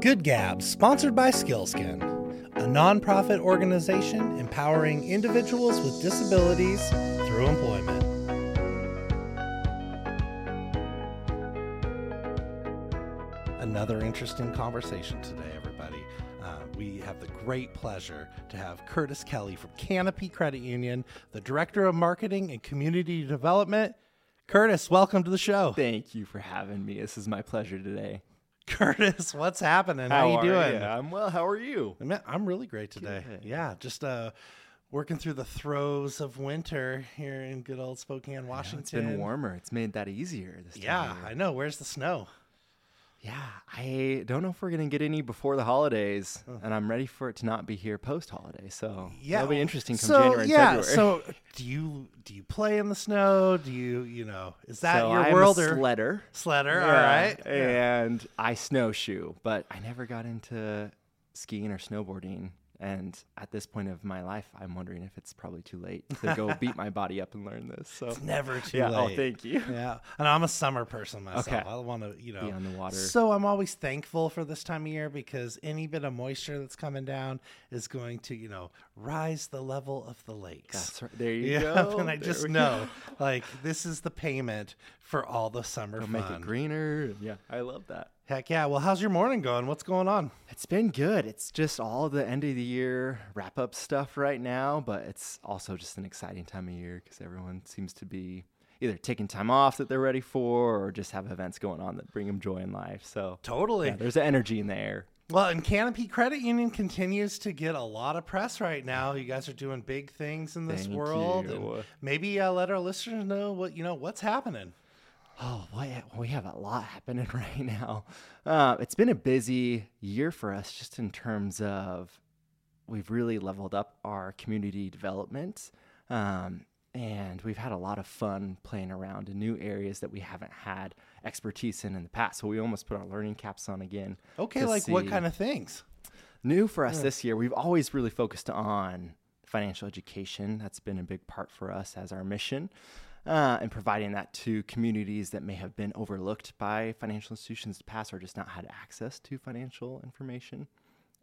Good Gabs, sponsored by Skils'kin, a nonprofit organization empowering individuals with disabilities through employment. Another interesting conversation today, everybody. Uh, we have the great pleasure to have Kurtis Kelly from Canopy Credit Union, the Director of Marketing and Community Development. Kurtis, welcome to the show. Thank you for having me. This is my pleasure today. Kurtis, what's happening? How, you are doing? I'm well. How are you? I'm really great today. Good. Yeah, just uh, working through the throes of winter here in good old Spokane, Washington. It's been warmer. It's made that easier this time. Yeah. I know. Where's the snow? Yeah, I don't know if we're gonna get any before the holidays, and I'm ready for it to not be here post holiday. So Yeah, it'll be interesting come so, January and yeah, February. so do you do you play in the snow? Do you you know is that So your I'm world a or sledder. sledder? All Yeah, right. And I snowshoe, but I never got into skiing or snowboarding. And at this point of my life, I'm wondering if it's probably too late to go beat my body up and learn this. So It's never too yeah, oh, late. oh, thank you. Yeah, and I'm a summer person myself. Okay. I want to, you know, Be on the water. So I'm always thankful for this time of year because any bit of moisture that's coming down is going to, you know, rise the level of the lakes. That's right. There you yeah, go. and I There just know, like, this is the payment for all the summer go. fun. Make it greener. Yeah, I love that. Heck yeah! Well, how's your morning going? What's going on? It's been good. It's just all the end of the year wrap up stuff right now, but it's also just an exciting time of year because everyone seems to be either taking time off that they're ready for or just have events going on that bring them joy in life. So Totally. yeah, there's energy in the air. Well, and Canopy Credit Union continues to get a lot of press right now. You guys are doing big things in this Thank world, maybe uh, let our listeners know what you know what's happening. Oh, boy, we have a lot happening right now. Uh, it's been a busy year for us just in terms of we've really leveled up our community development. Um, and we've had a lot of fun playing around in new areas that we haven't had expertise in in the past. So we almost put our learning caps on again. Okay, like what kind of things? New for us this year, we've always really focused on financial education. That's been a big part for us as our mission, uh, and providing that to communities that may have been overlooked by financial institutions in the past or just not had access to financial information.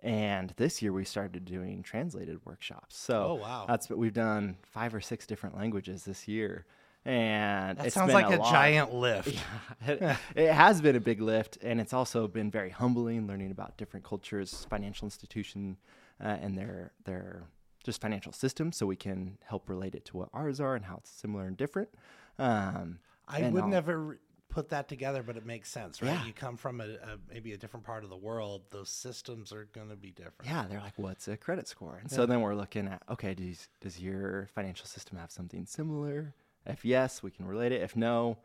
And this year, we started doing translated workshops. So Oh, wow. that's what we've done five or six different languages this year. And That it's sounds like a, lot. giant lift. it, it has been a big lift, and it's also been very humbling learning about different cultures, financial institution, uh, and their their just financial systems, so we can help relate it to what ours are and how it's similar and different. Um, I and would all- never put that together, but it makes sense, right? Yeah. You come from a, a maybe a different part of the world; those systems are going to be different. Yeah, they're like, what's a credit score? And so then we're looking at, okay, does does your financial system have something similar? If yes, we can relate it. If no,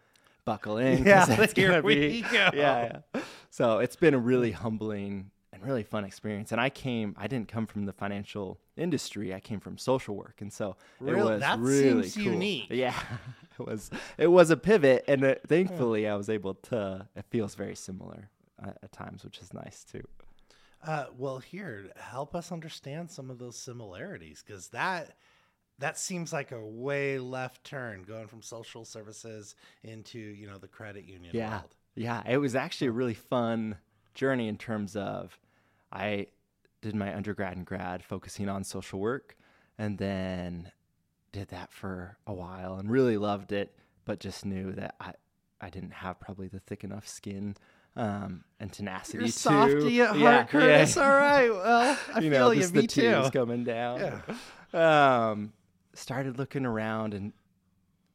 buckle in. Yeah, it's here gonna be, go. Yeah, yeah. So it's been a really humbling really fun experience. And I came, I didn't come from the financial industry. I came from social work, and so it was That really seems cool. unique. Yeah, it was. It was a pivot, and uh thankfully, I was able to. It feels very similar uh, at times, which is nice too. Uh, well, here, help us understand some of those similarities, because that that seems like a way left turn going from social services into you know the credit union yeah world. yeah it was actually a really fun journey in terms of i did my undergrad and grad focusing on social work and then did that for a while and really loved it but just knew that i i didn't have probably the thick enough skin um, and tenacity You're to softy at heart, yeah, Kurtis. yeah. All right. Well, I you feel know, you. Me too. coming down. Um, started looking around and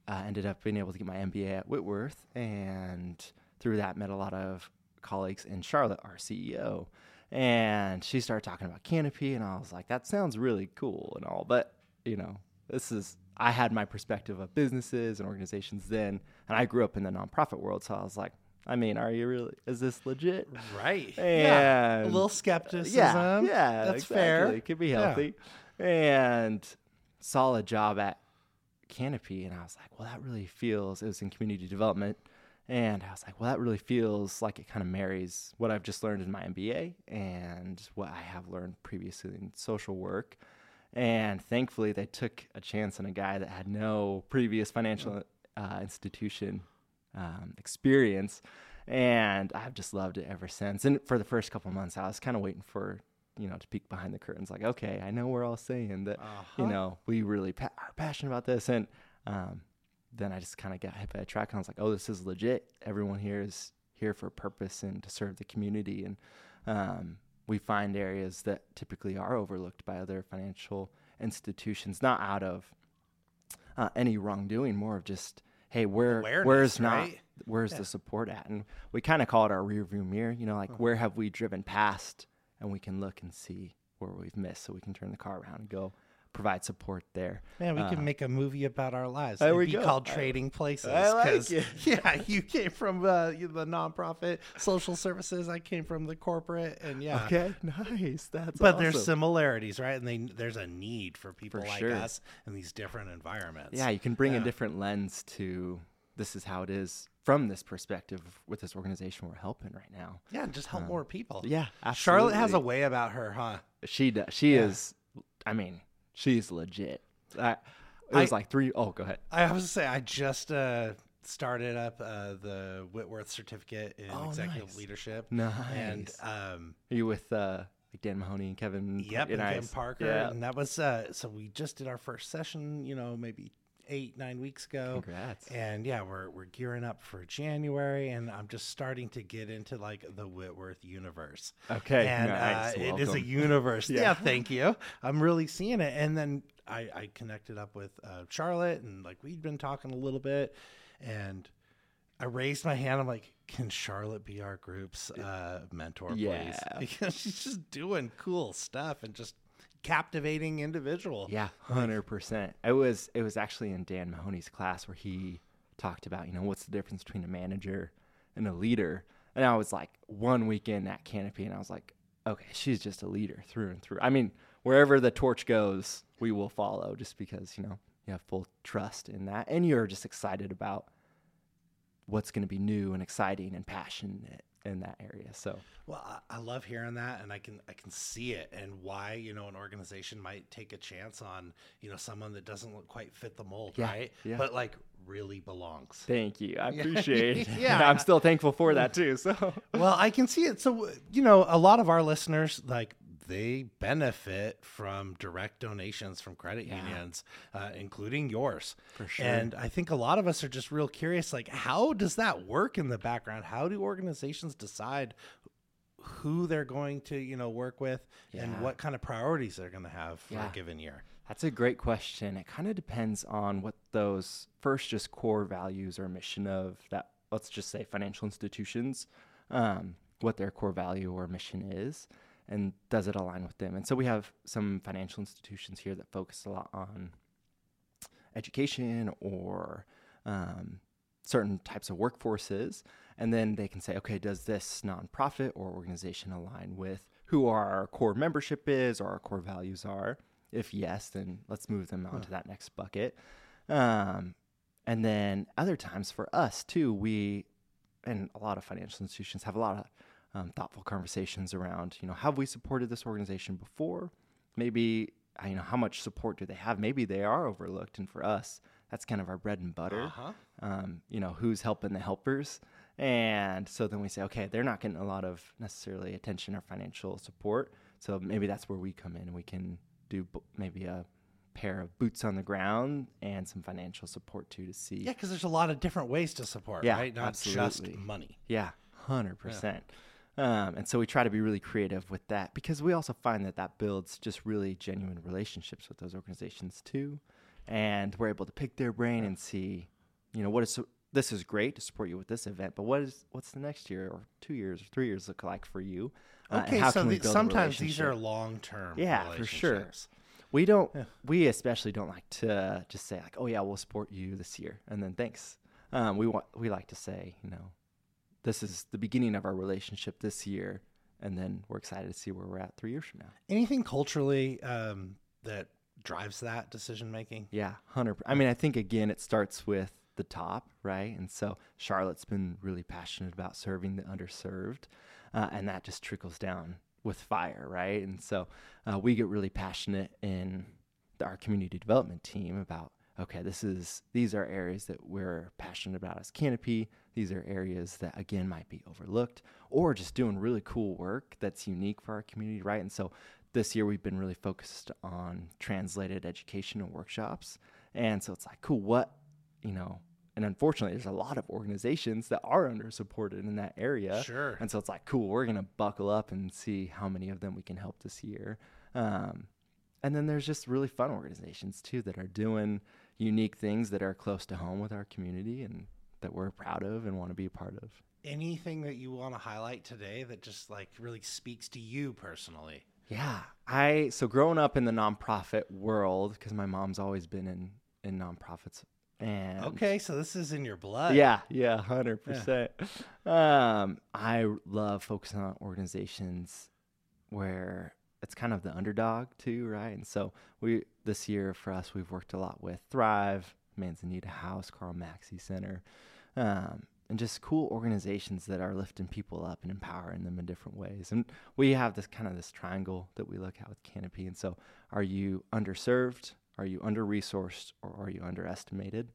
uh, ended up being able to get my MBA at Whitworth, and through that met a lot of colleagues in Charlotte, our CEO, and she started talking about Canopy, and I was like, that sounds really cool and all, but you know, this is. I had my perspective of businesses and organizations then, and I grew up in the nonprofit world, so I was like, I mean, are you really? Is this legit? Right. yeah. A little skepticism. Yeah, yeah, That's exactly. fair. It could be Yeah. healthy. And solid job at Canopy, and I was like, well, that really feels. It was in community development, and I was like, well, that really feels like it kind of marries what I've just learned in my MBA and what I have learned previously in social work. And thankfully, they took a chance on a guy that had no previous financial uh, institution um, experience. and I've just loved it ever since. And for the first couple months, I was kind of waiting for you know to peek behind the curtains, like, okay, I know we're all saying that Uh-huh. you know we really pa- are passionate about this, and um, then I just kind of got hit by a track, and I was like, oh, this is legit. Everyone here is here for a purpose and to serve the community, and um, we find areas that typically are overlooked by other financial institutions, not out of uh, any wrongdoing, more of just hey, where Awareness, where's not right? where's Yeah. the support at, and we kind of call it our rear view mirror. You know, like Uh-huh. where have we driven past, and we can look and see where we've missed, so we can turn the car around and go provide support there. Man, we Uh, can make a movie about our lives. there It'd we be go. called I- Trading Places. I like it. Yeah, you came from uh, the nonprofit social services. I came from the corporate, and yeah. Okay, nice. That's But there's similarities, right? And they, there's a need for people For like sure. us in these different environments. Yeah, you can bring Yeah. a different lens to this is how it is from this perspective with this organization we're helping right now. Yeah, just help more people. Yeah, Charlotte has a way about her, huh? She does. She Yeah. is. I mean, she's legit. I, it was I- like three oh go ahead. I was to say, I just uh, started up uh, the Whitworth certificate in Oh, executive nice. leadership. Nice. And um, Are you with uh, like Dan Mahoney and Kevin? Yep, and. Kim Parker, Yeah. and that was uh, so we just did our first session, you know, maybe eight nine weeks ago. Congrats. And yeah, we're we're gearing up for January, and I'm just starting to get into like the Whitworth universe. Okay, and nice. uh, it is a universe. yeah. Yeah. thank you. I'm really seeing it, and then I, I connected up with uh, Charlotte, and like we'd been talking a little bit, and I raised my hand. I'm like, can Charlotte be our group's uh, mentor, please? Because she's just doing cool stuff and just captivating individual. Yeah, hundred percent. It was it was actually in Dan Mahoney's class where he talked about you know what's the difference between a manager and a leader, and I was like one weekend at Canopy, and I was like, okay, she's just a leader through and through. I mean, wherever the torch goes, we will follow, just because you know you have full trust in that, and you're just excited about what's going to be new and exciting and passionate in that area. So Well, I, I love hearing that, and I can I can see it, and why you know an organization might take a chance on you know someone that doesn't look quite fit the mold, Yeah, right? yeah. But like really belongs. thank you, I appreciate it. Yeah. I'm still thankful for that too. So well, I can see it. So, you know, a lot of our listeners, like, they benefit from direct donations from credit Yeah. unions, uh, including yours. For sure. And I think a lot of us are just real curious, like, how does that work in the background? How do organizations decide who they're going to, you know, work with and what kind of priorities they're going to have for Yeah. a given year? That's a great question. It kind of depends on what those first just core values or mission of that, let's just say financial institutions, um, what their core value or mission is, and does it align with them? And so we have some financial institutions here that focus a lot on education or um, certain types of workforces. And then they can say, okay, does this nonprofit or organization align with who our core membership is or our core values are? If yes, then let's move them on to that next bucket. Um, and then other times for us too, we and a lot of financial institutions have a lot of um, thoughtful conversations around, you know, have we supported this organization before? Maybe, uh, you know, how much support do they have? Maybe they are overlooked. And for us, that's kind of our bread and butter. Uh-huh. Um, you know, who's helping the helpers? And so then we say, okay, they're not getting a lot of necessarily attention or financial support. So maybe that's where we come in and we can do b- maybe a pair of boots on the ground and some financial support too to see Yeah, because there's a lot of different ways to support, Yeah, right? Not just money. Yeah, hundred percent. Um, and so we try to be really creative with that because we also find that that builds just really genuine relationships with those organizations too, and we're able to pick their brain and see, you know, what is this is great to support you with this event, but what is what's the next year or two years or three years look like for you? Uh, Okay, so the, sometimes these are long term. Yeah, for sure. We don't. We especially don't like to just say like, "Oh yeah, we'll support you this year," and then thanks. Um, we want. We like to say, you know, this is the beginning of our relationship this year, and then we're excited to see where we're at three years from now. Anything culturally um, that drives that decision making? Yeah, hundred. I mean, I think again, it starts with the top, right? And so Charlotte's been really passionate about serving the underserved, uh, and that just trickles down with fire, right? And so uh, we get really passionate in our community development team about okay, this is these are areas that we're passionate about as Canopy. These are areas that again might be overlooked or just doing really cool work that's unique for our community, right? And so this year we've been really focused on translated education and workshops. And so it's like, cool, what, you know, and unfortunately there's a lot of organizations that are under supported in that area. Sure. And so it's like, cool, we're gonna buckle up and see how many of them we can help this year. Um, and then there's just really fun organizations too that are doing unique things that are close to home with our community and that we're proud of and want to be a part of. Anything that you want to highlight today that just like really speaks to you personally? Yeah, I so growing up in the nonprofit world because my mom's always been in in nonprofits and Okay, so this is in your blood. yeah, yeah, hundred percent. Um, I love focusing on organizations where it's kind of the underdog too, right? And so we this year for us, we've worked a lot with Thrive, Manzanita House, Carl Maxey Center, um, and just cool organizations that are lifting people up and empowering them in different ways. And we have this kind of this triangle that we look at with Canopy. And so, are you underserved? Are you under resourced? Or are you underestimated?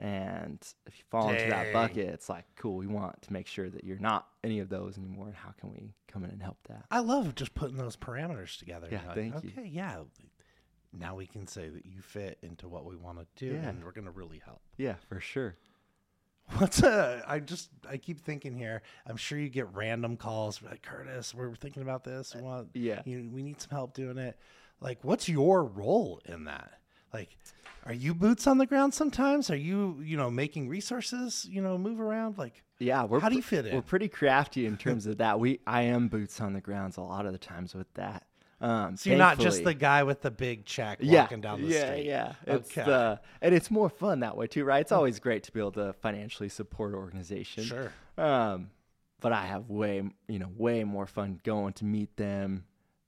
And if you fall into that bucket, it's like, cool, we want to make sure that you're not any of those anymore. And how can we come in and help that? I love just putting those parameters together. Yeah, like, thank you. Okay, yeah. Now we can say that you fit into what we want to do, Yeah. and we're going to really help. Yeah, for sure. What's uh I just I keep thinking here. I'm sure you get random calls like Kurtis. We're thinking about this. We want Yeah. you, we need some help doing it. Like, what's your role in that? Like, are you boots on the ground sometimes? Are you you know making resources you know move around? Like, Yeah, we're How do you fit in? We're pretty crafty in terms of that. We I am boots on the grounds a lot of the times with that. Um, so you're not just the guy with the big check yeah, walking down the yeah, street. Yeah, It's Okay. the and it's more fun that way too, right? It's always great to be able to financially support organizations. Sure. Um, but I have way you know way more fun going to meet them,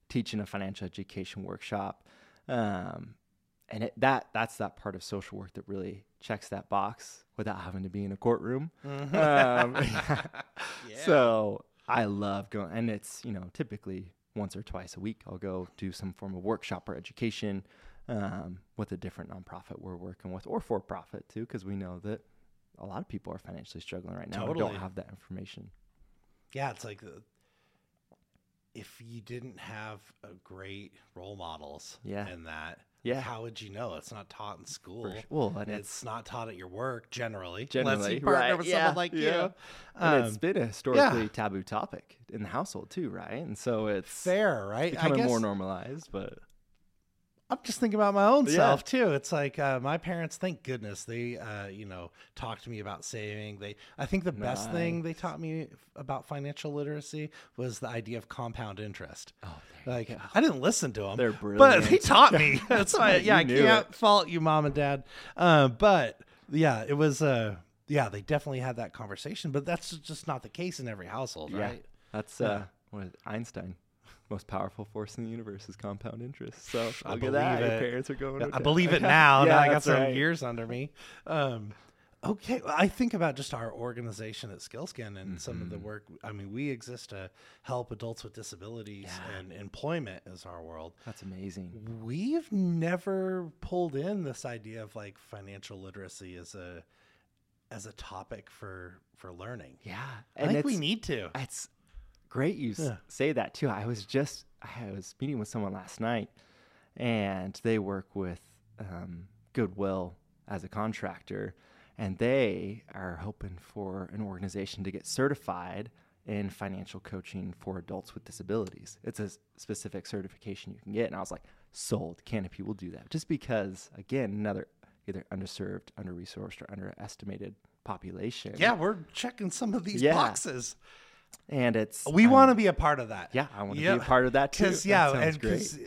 teaching a financial education workshop, um, and it, that that's that part of social work that really checks that box without having to be in a courtroom. Um, So I love going, and it's you know typically once or twice a week I'll go do some form of workshop or education um, with a different nonprofit we're working with, or for profit too, because we know that a lot of people are financially struggling right now and Totally. don't have that information. yeah, it's like the, if you didn't have a great role models Yeah. in that, Yeah. how would you know? It's not taught in school. Sure. Well, and it's, it's not taught at your work generally. unless you partner right, with yeah, someone like yeah. you. and it's Um, been a historically taboo topic in the household too, right? And so it's fair, right? I becoming guess more normalized, but I'm just thinking about my own Yeah. self too. It's like uh, my parents, thank goodness, they uh, you know talked to me about saving. They, I think the best thing they taught me f- about financial literacy was the idea of compound interest. oh, Like I didn't listen to them, They're brilliant, but they taught me. That's why, yeah, I can't it. fault you, mom and dad. Uh, but yeah, it was. Uh, yeah, they definitely had that conversation, but that's just not the case in every household, yeah, right? that's Yeah. uh, what is Einstein. Most powerful force in the universe is compound interest. So I look at that. believe Your it. parents are going. I believe it now. yeah, now I got some right. years under me. Um, okay, well, I think about just our organization at Skils'kin and some of the Mhm. work. I mean, we exist to help adults with disabilities, Yeah. and employment is our world. That's amazing. We've never pulled in this idea of like financial literacy as a as a topic for for learning. Yeah, I think we need to. It's great you Yeah. say that too. I was just I was meeting with someone last night, and they work with um, Goodwill as a contractor, and they are hoping for an organization to get certified in financial coaching for adults with disabilities. It's a specific certification you can get, and I was like, sold. Canopy will do that, just because again, another either underserved, under resourced, or underestimated population. Yeah, we're checking some of these Yeah. boxes. And it's We I'm- want to be a part of that. Yeah, I want to Yeah, be a part of that too. Because That yeah, and great. 'cause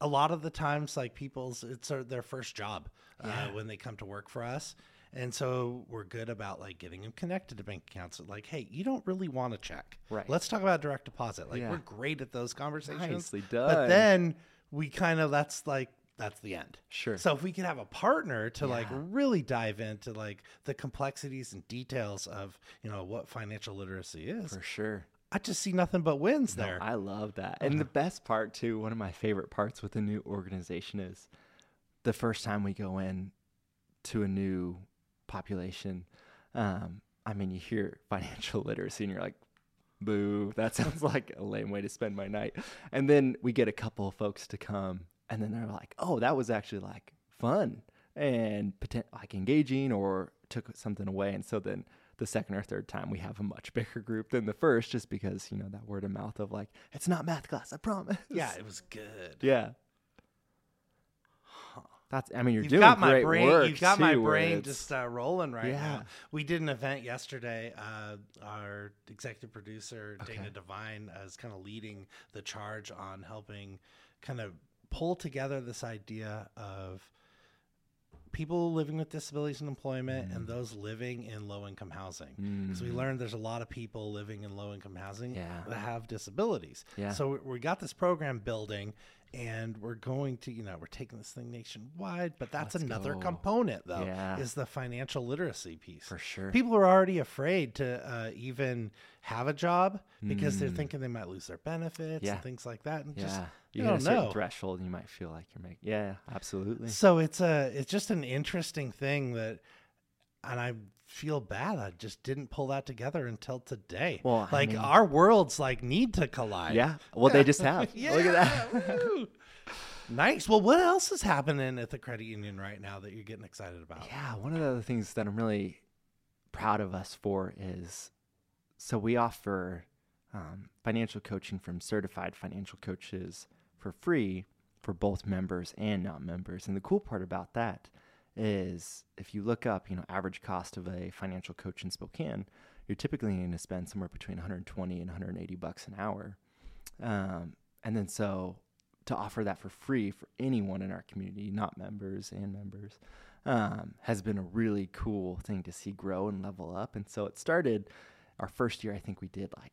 a lot of the times, like people's, it's their, their first job Yeah. uh, when they come to work for us, and so we're good about like getting them connected to bank accounts. Like, hey, you don't really want to check. Right. Let's talk about direct deposit. Like, Yeah. we're great at those conversations. Nicely But then we kind of that's like that's the end. Sure. So if we could have a partner to like really dive into like the complexities and details of you know what financial literacy is, For sure. I just see nothing but wins No, there. I love that. And the best part too, one of my favorite parts with a new organization is the first time we go in, to a new population, um, I mean, you hear financial literacy and you're like, boo, that sounds like a lame way to spend my night. And then we get a couple of folks to come and then they're like, oh, that was actually like fun and poten- like engaging or took something away. And so then the second or third time we have a much bigger group than the first just because, you know, that word of mouth of like, it's not math class, I promise. Yeah, it was good. Yeah. That's. I mean, you're You've doing got my great brain. work. You've got my too, where brain just uh, rolling right Yeah. now. We did an event yesterday. Uh, our executive producer Dana Okay. Devine is kind of leading the charge on helping kind of pull together this idea of people living with disabilities and employment Mm. and those living in low income housing. Because we Mhm. learned there's a lot of people living in low income housing Yeah. that have disabilities. Yeah. So we, we got this program building and we're going to, you know, we're taking this thing nationwide, but that's Let's another go. component though, Yeah. is the financial literacy piece. for sure. People are already afraid to uh, even have a job because they're Mm. thinking they might lose their benefits and things like that. And yeah. just you you hit a certain know. threshold, and you might feel like you're making. Yeah, absolutely. So it's a it's just an interesting thing that, and I feel bad I just didn't pull that together until today. Well, I like mean- our worlds like need to collide. Yeah. Well, they just have. yeah. Look at that. nice. Well, what else is happening at the credit union right now that you're getting excited about? Yeah, one of the other things that I'm really proud of us for is so we offer um, financial coaching from certified financial coaches for free for both members and non-members. And the cool part about that is if you look up, you know, average cost of a financial coach in Spokane, you're typically going to spend somewhere between 120 and 180 bucks an hour. Um, and then so to offer that for free for anyone in our community, not members and members, um, has been a really cool thing to see grow and level up. And so it started our first year, I think we did like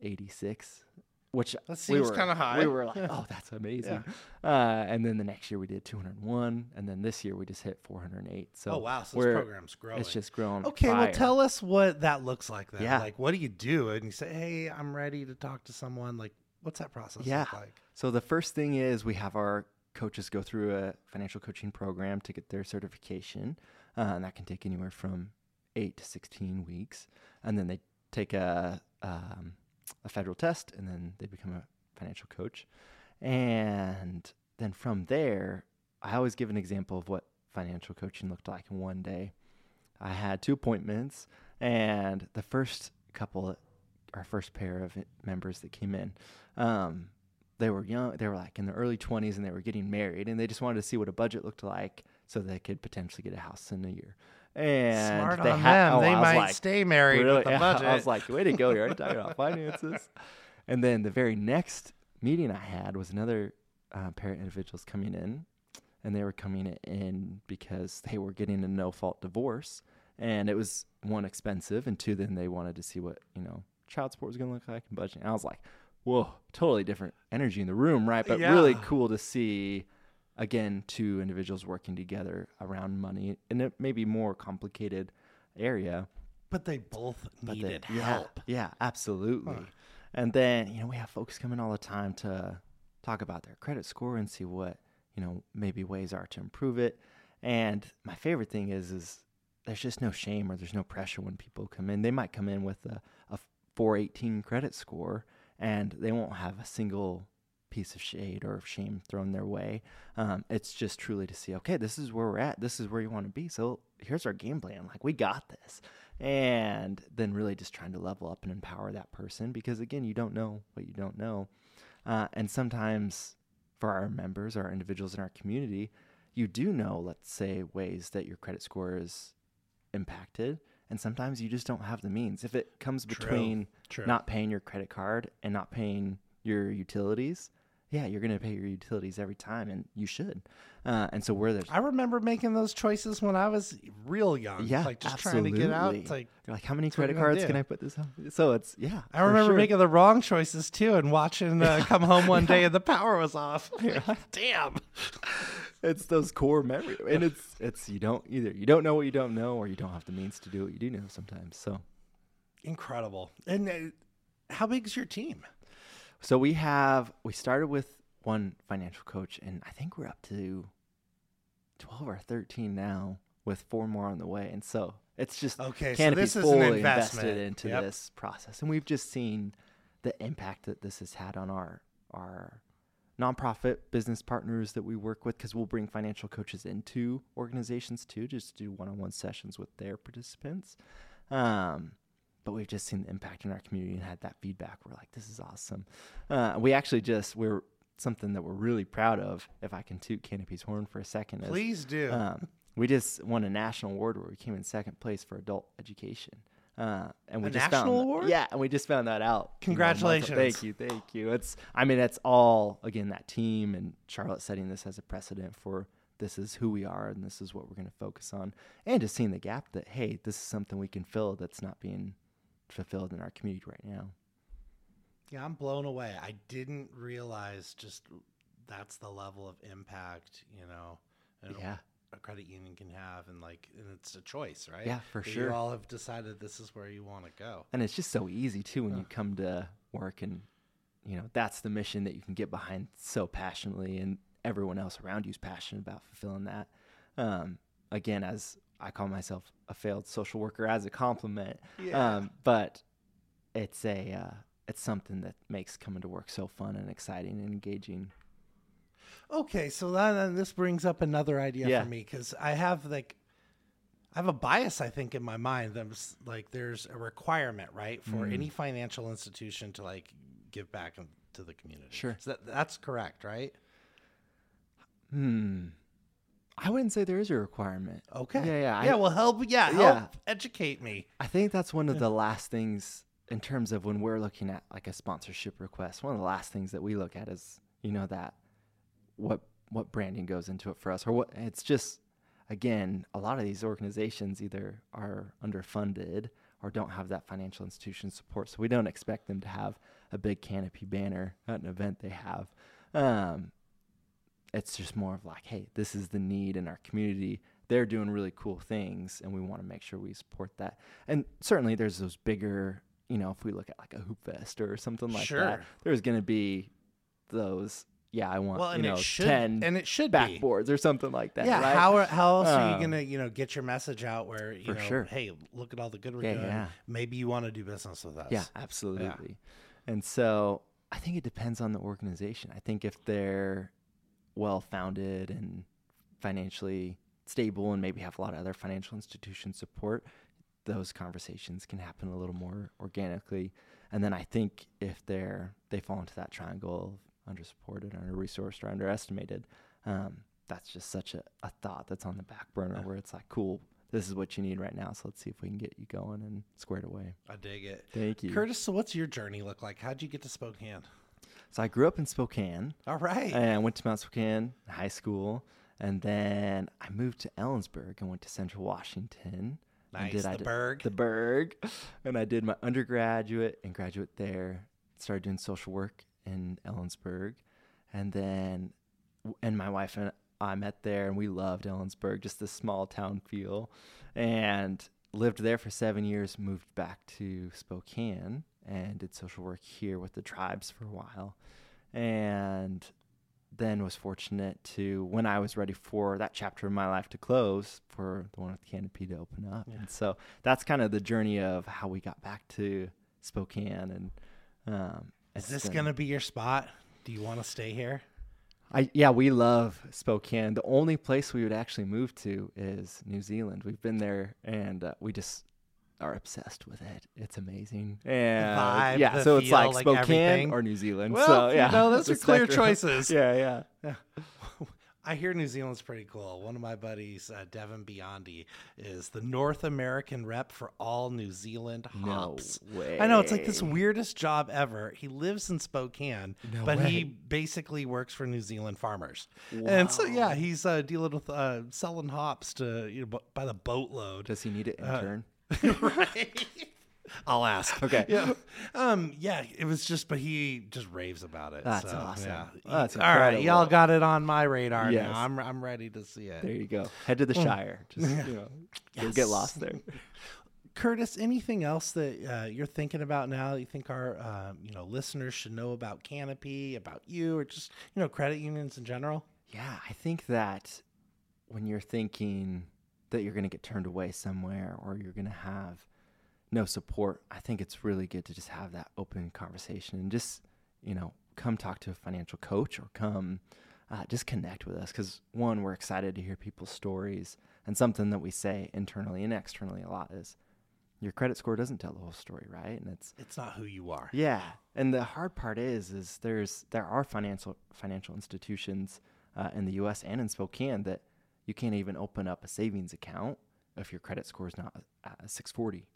86, which That we seems were kinda high. We were like, oh, that's amazing. Uh, and then the next year we did 201, and then this year we just hit 408. So oh wow, so this program's growing. it's just growing. Okay, well, tell us what that looks like then. Yeah. Like, what do you do? And you say, hey, I'm ready to talk to someone. Like, what's that process Yeah. look like? So the first thing is we have our coaches go through a financial coaching program to get their certification, uh, and that can take anywhere from eight to sixteen weeks. And then they take a um, a federal test, and then they become a financial coach. And then from there, I always give an example of what financial coaching looked like in one day. I had two appointments, and the first couple, our first pair of members that came in, um, they were young. They were like in their early 20s, and they were getting married, and they just wanted to see what a budget looked like so they could potentially get a house in a year. And Smart they on had- them. oh, they might like, stay married Really? with the Yeah, budget. I was like, way to go. You're talking about finances. And then the very next meeting I had was another uh, of individuals coming in, and they were coming in because they were getting a no fault divorce. And it was one expensive, and two, then they wanted to see what, you know, child support was going to look like and budgeting. I was like, whoa, totally different energy in the room, right? But really cool to see, again, two individuals working together around money in a maybe more complicated area but they both but they- needed yeah, help. Yeah, absolutely. Huh. And then, you know, we have folks coming all the time to talk about their credit score and see what, you know, maybe ways are to improve it. And my favorite thing is is there's just no shame or there's no pressure when people come in. They might come in with a, a 418 credit score and they won't have a single piece of shade or shame thrown their way. Um, it's just truly to see, okay, this is where we're at. This is where you want to be. So here's our game plan. Like we got this. And then really just trying to level up and empower that person because again, you don't know what you don't know. Uh, and sometimes for our members, our individuals in our community, you do know, let's say, ways that your credit score is impacted. And sometimes you just don't have the means. If it comes True. between True. not paying your credit card and not paying your utilities, yeah, you're going to pay your utilities every time, and you should. Uh, and so we're there. I remember making those choices when I was real young. Yeah, like just trying to get out. absolutely. It's like You're like, how many credit cards can. I put this on? So it's yeah. I remember sure. making the wrong choices too, and watching uh, come home one day and the power was off. Damn. it's those core memories, and it's it's you don't either you don't know what you don't know, or you don't have the means to do what you do know sometimes. So Incredible. And uh, how big is your team? So we have we started with one financial coach, and I think we're up to twelve or thirteen now with four more on the way. And so it's just Okay, so this is an fully investment. invested into Yep. this process, and we've just seen the impact that this has had on our our nonprofit business partners that we work with because we'll bring financial coaches into organizations too just to do one-on-one sessions with their participants um, but we've just seen the impact in our community and had that feedback we're like this is awesome uh, we actually just we're something that we're really proud of if i can toot canopy's horn for a second is, Please do. um, we just won a national award where we came in second place for adult education. Uh, and we A just national found award? yeah, and we just found that out. you know, Congratulations. thank you, thank you. It's, I mean, it's all again that team and Charlotte setting this as a precedent for this is who we are and this is what we're going to focus on, and just seeing the gap that hey, this is something we can fill that's not being fulfilled in our community right now. Yeah, I'm blown away. I didn't realize just that's the level of impact, you know, Yeah. a credit union can have, and like, and it's a choice, right? Yeah, for That sure. You all have decided this is where you want to go. And it's just so easy too when Yeah. you come to work and you know that's the mission that you can get behind so passionately, and everyone else around you is passionate about fulfilling that. Um, again, as I call myself a failed social worker as a compliment, Yeah. um, but it's a uh, it's something that makes coming to work so fun and exciting and engaging. Okay, so then then this brings up another idea Yeah. for me because I have like, I have a bias, I think, in my mind. That's like, there's a requirement, right, for Mm. any financial institution to like give back to the community. Sure. So that, that's correct, right? Hmm. I wouldn't say there is a requirement. Okay. Yeah, yeah. I- yeah. Well, help. Yeah. Help Yeah. educate me. I think that's one of the last things in terms of when we're looking at like a sponsorship request. One of the last things that we look at is you know that what what branding goes into it for us, or what it's just again a lot of these organizations either are underfunded or don't have that financial institution support, so we don't expect them to have a big canopy banner at an event they have. Um, it's just more of like, hey, this is the need in our community. They're doing really cool things, and we want to make sure we support that. And certainly, there's those bigger, you know, if we look at like a Hoopfest or something like Sure. that, there's going to be those. Yeah, I want Well, you know should ten and it should be. backboards or something like that. Yeah, right? how how else are you Um, gonna you know get your message out where you For know sure. hey look at all the good we're Yeah, doing yeah. maybe you want to do business with us Yeah, absolutely. And so I think it depends on the organization. I think if they're well founded and financially stable and maybe have a lot of other financial institution support, those conversations can happen a little more organically. And then I think if they're they fall into that triangle of undersupported, under resourced, or underestimated, um, that's just such a, a thought that's on the back burner where it's like, cool, this is what you need right now. So let's see if we can get you going and squared away. I dig it Thank you. Kurtis so what's your journey look like how'd you get to Spokane So I grew up in Spokane all right and I went to Mount Spokane high school. And then I moved to Ellensburg and went to Central Washington. and nice I the did- Berg The Berg. And I did my undergraduate and graduate there. Started doing social work in Ellensburg. And then, and my wife and I met there and we loved Ellensburg, just this small town feel. And lived there for seven years, moved back to Spokane and did social work here with the tribes for a while. And then was fortunate to when I was ready for that chapter of my life to close for the one with Canopy to open up. Yeah. And so that's kind of the journey of how we got back to Spokane and um is this been- gonna be your spot do you want to stay here I yeah, we love Spokane. The only place we would actually move to is New Zealand. We've been there and uh, we just are obsessed with it. It's amazing. And vibe, yeah, the so it's like like Spokane everything. or New Zealand. well so yeah, you know those are clear spectrum. choices Yeah, yeah. I hear New Zealand's pretty cool. One of my buddies, uh, Devin Biondi, is the North American rep for all New Zealand hops. No way. I know it's like this weirdest job ever. He lives in Spokane, No but he basically works for New Zealand farmers. And so yeah, he's uh, dealing with uh, selling hops to you know by the boatload. Does he need an Uh, intern? right. I'll ask. Okay. Yeah. Um. Yeah. It was just, but he just raves about it. That's so, awesome. Yeah. That's All right, y'all got it on my radar Yes. now. I'm I'm ready to see it. there you go. Head to the Shire. Just you know, you'll get lost there. Kurtis, anything else that uh, you're thinking about now that you think our um, you know listeners should know about Canopy, about you, or just you know credit unions in general? Yeah, I think that when you're thinking that you're going to get turned away somewhere or you're going to have no support, I think it's really good to just have that open conversation and just, you know, come talk to a financial coach or come uh, just connect with us. Because, one, we're excited to hear people's stories. And something that we say internally and externally a lot is your credit score doesn't tell the whole story, right? And it's It's not who you are. yeah, and the hard part is, is there's there are financial financial institutions uh, in the U.S. and in Spokane that you can't even open up a savings account if your credit score is not at 640,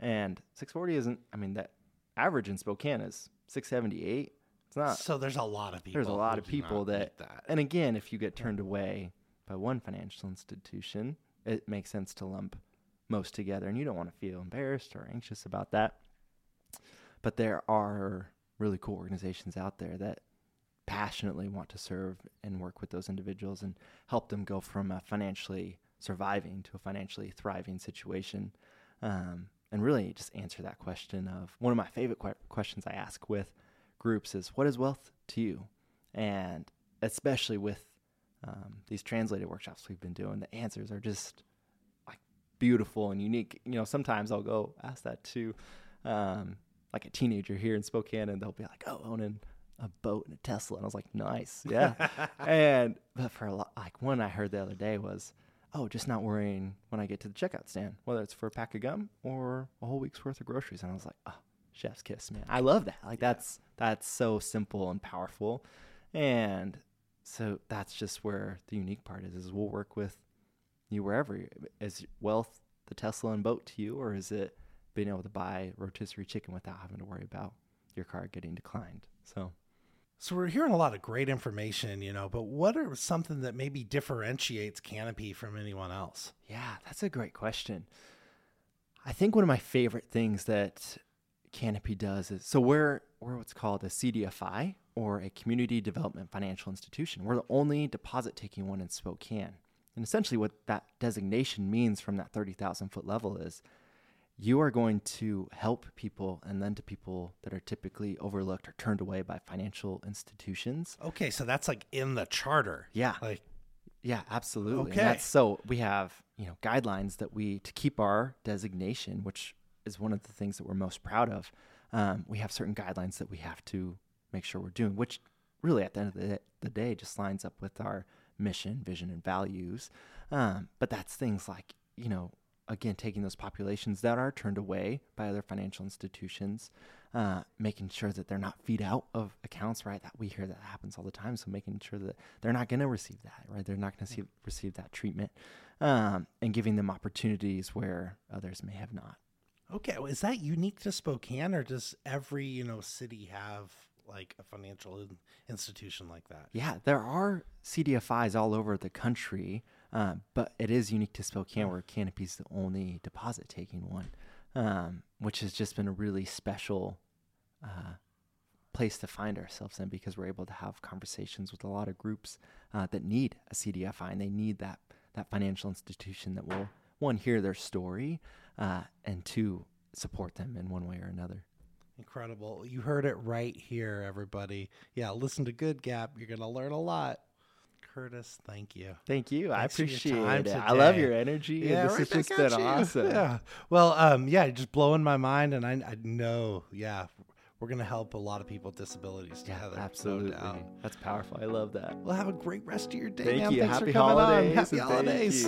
and 640 isn't. I mean, that average in Spokane is 678. It's not. So there's a lot of people. There's a lot of people that, that. and again, if you get turned away by one financial institution, it makes sense to lump most together, and you don't want to feel embarrassed or anxious about that. But there are really cool organizations out there that passionately want to serve and work with those individuals and help them go from a financially surviving to a financially thriving situation. Um, and really just answer that question of one of my favorite que- questions I ask with groups is what is wealth to you? And especially with um, these translated workshops we've been doing, the answers are just like beautiful and unique. You know, sometimes I'll go ask that to um, like a teenager here in Spokane, and they'll be like, "Oh, owning a boat and a Tesla," and I was like, "Nice, yeah." and but for a lot, like one I heard the other day was, "Oh, just not worrying when I get to the checkout stand, whether it's for a pack of gum or a whole week's worth of groceries." And I was like, "Oh, chef's kiss, man! I love that. Like that's that's so simple and powerful." And so that's just where the unique part is: is we'll work with you wherever. Is wealth the Tesla and boat to you, or is it being able to buy rotisserie chicken without having to worry about your card getting declined? So So we're hearing a lot of great information, you know, but what are something that maybe differentiates Canopy from anyone else? Yeah, that's a great question. I think one of my favorite things that Canopy does is so we're we're what's called a CDFI or a community development financial institution. We're the only deposit taking one in Spokane. And essentially what that designation means from that 30,000 foot level is you are going to help people and then to people that are typically overlooked or turned away by financial institutions. Okay, so that's like in the charter. Yeah. Like Yeah, absolutely. And Okay. that's so we have, you know, guidelines that we to keep our designation, which is one of the things that we're most proud of. Um, we have certain guidelines that we have to make sure we're doing, which really at the end of the, the day just lines up with our mission, vision, and values. Um, but that's things like, you know, again, taking those populations that are turned away by other financial institutions, uh, making sure that they're not feed out of accounts, right? That we hear that happens all the time. So making sure that they're not going to receive that, right? They're not going to receive that treatment, um, and giving them opportunities where others may have not. Okay, well, is that unique to Spokane, or does every you know city have like a financial institution like that? Yeah, there are CDFIs all over the country, uh, but it is unique to Spokane where Canopy's the only deposit taking one, um, which has just been a really special uh, place to find ourselves in because we're able to have conversations with a lot of groups uh, that need a CDFI and they need that that financial institution that will one hear their story uh, and two support them in one way or another. Incredible. You heard it right here, everybody. Yeah, listen to Good Gab. You're going to learn a lot. Kurtis, thank you. Thank you. I Thanks your appreciate it. I love your energy. Yeah, this right has just been you. awesome. Yeah. Well, um, yeah, just blowing my mind, and I, I know, yeah, we're gonna help a lot of people with disabilities Yeah, together. no absolutely. doubt. That's powerful. I love that. Well, have a great rest of your day. Thank man. you. Thanks Happy holidays. Happy holidays.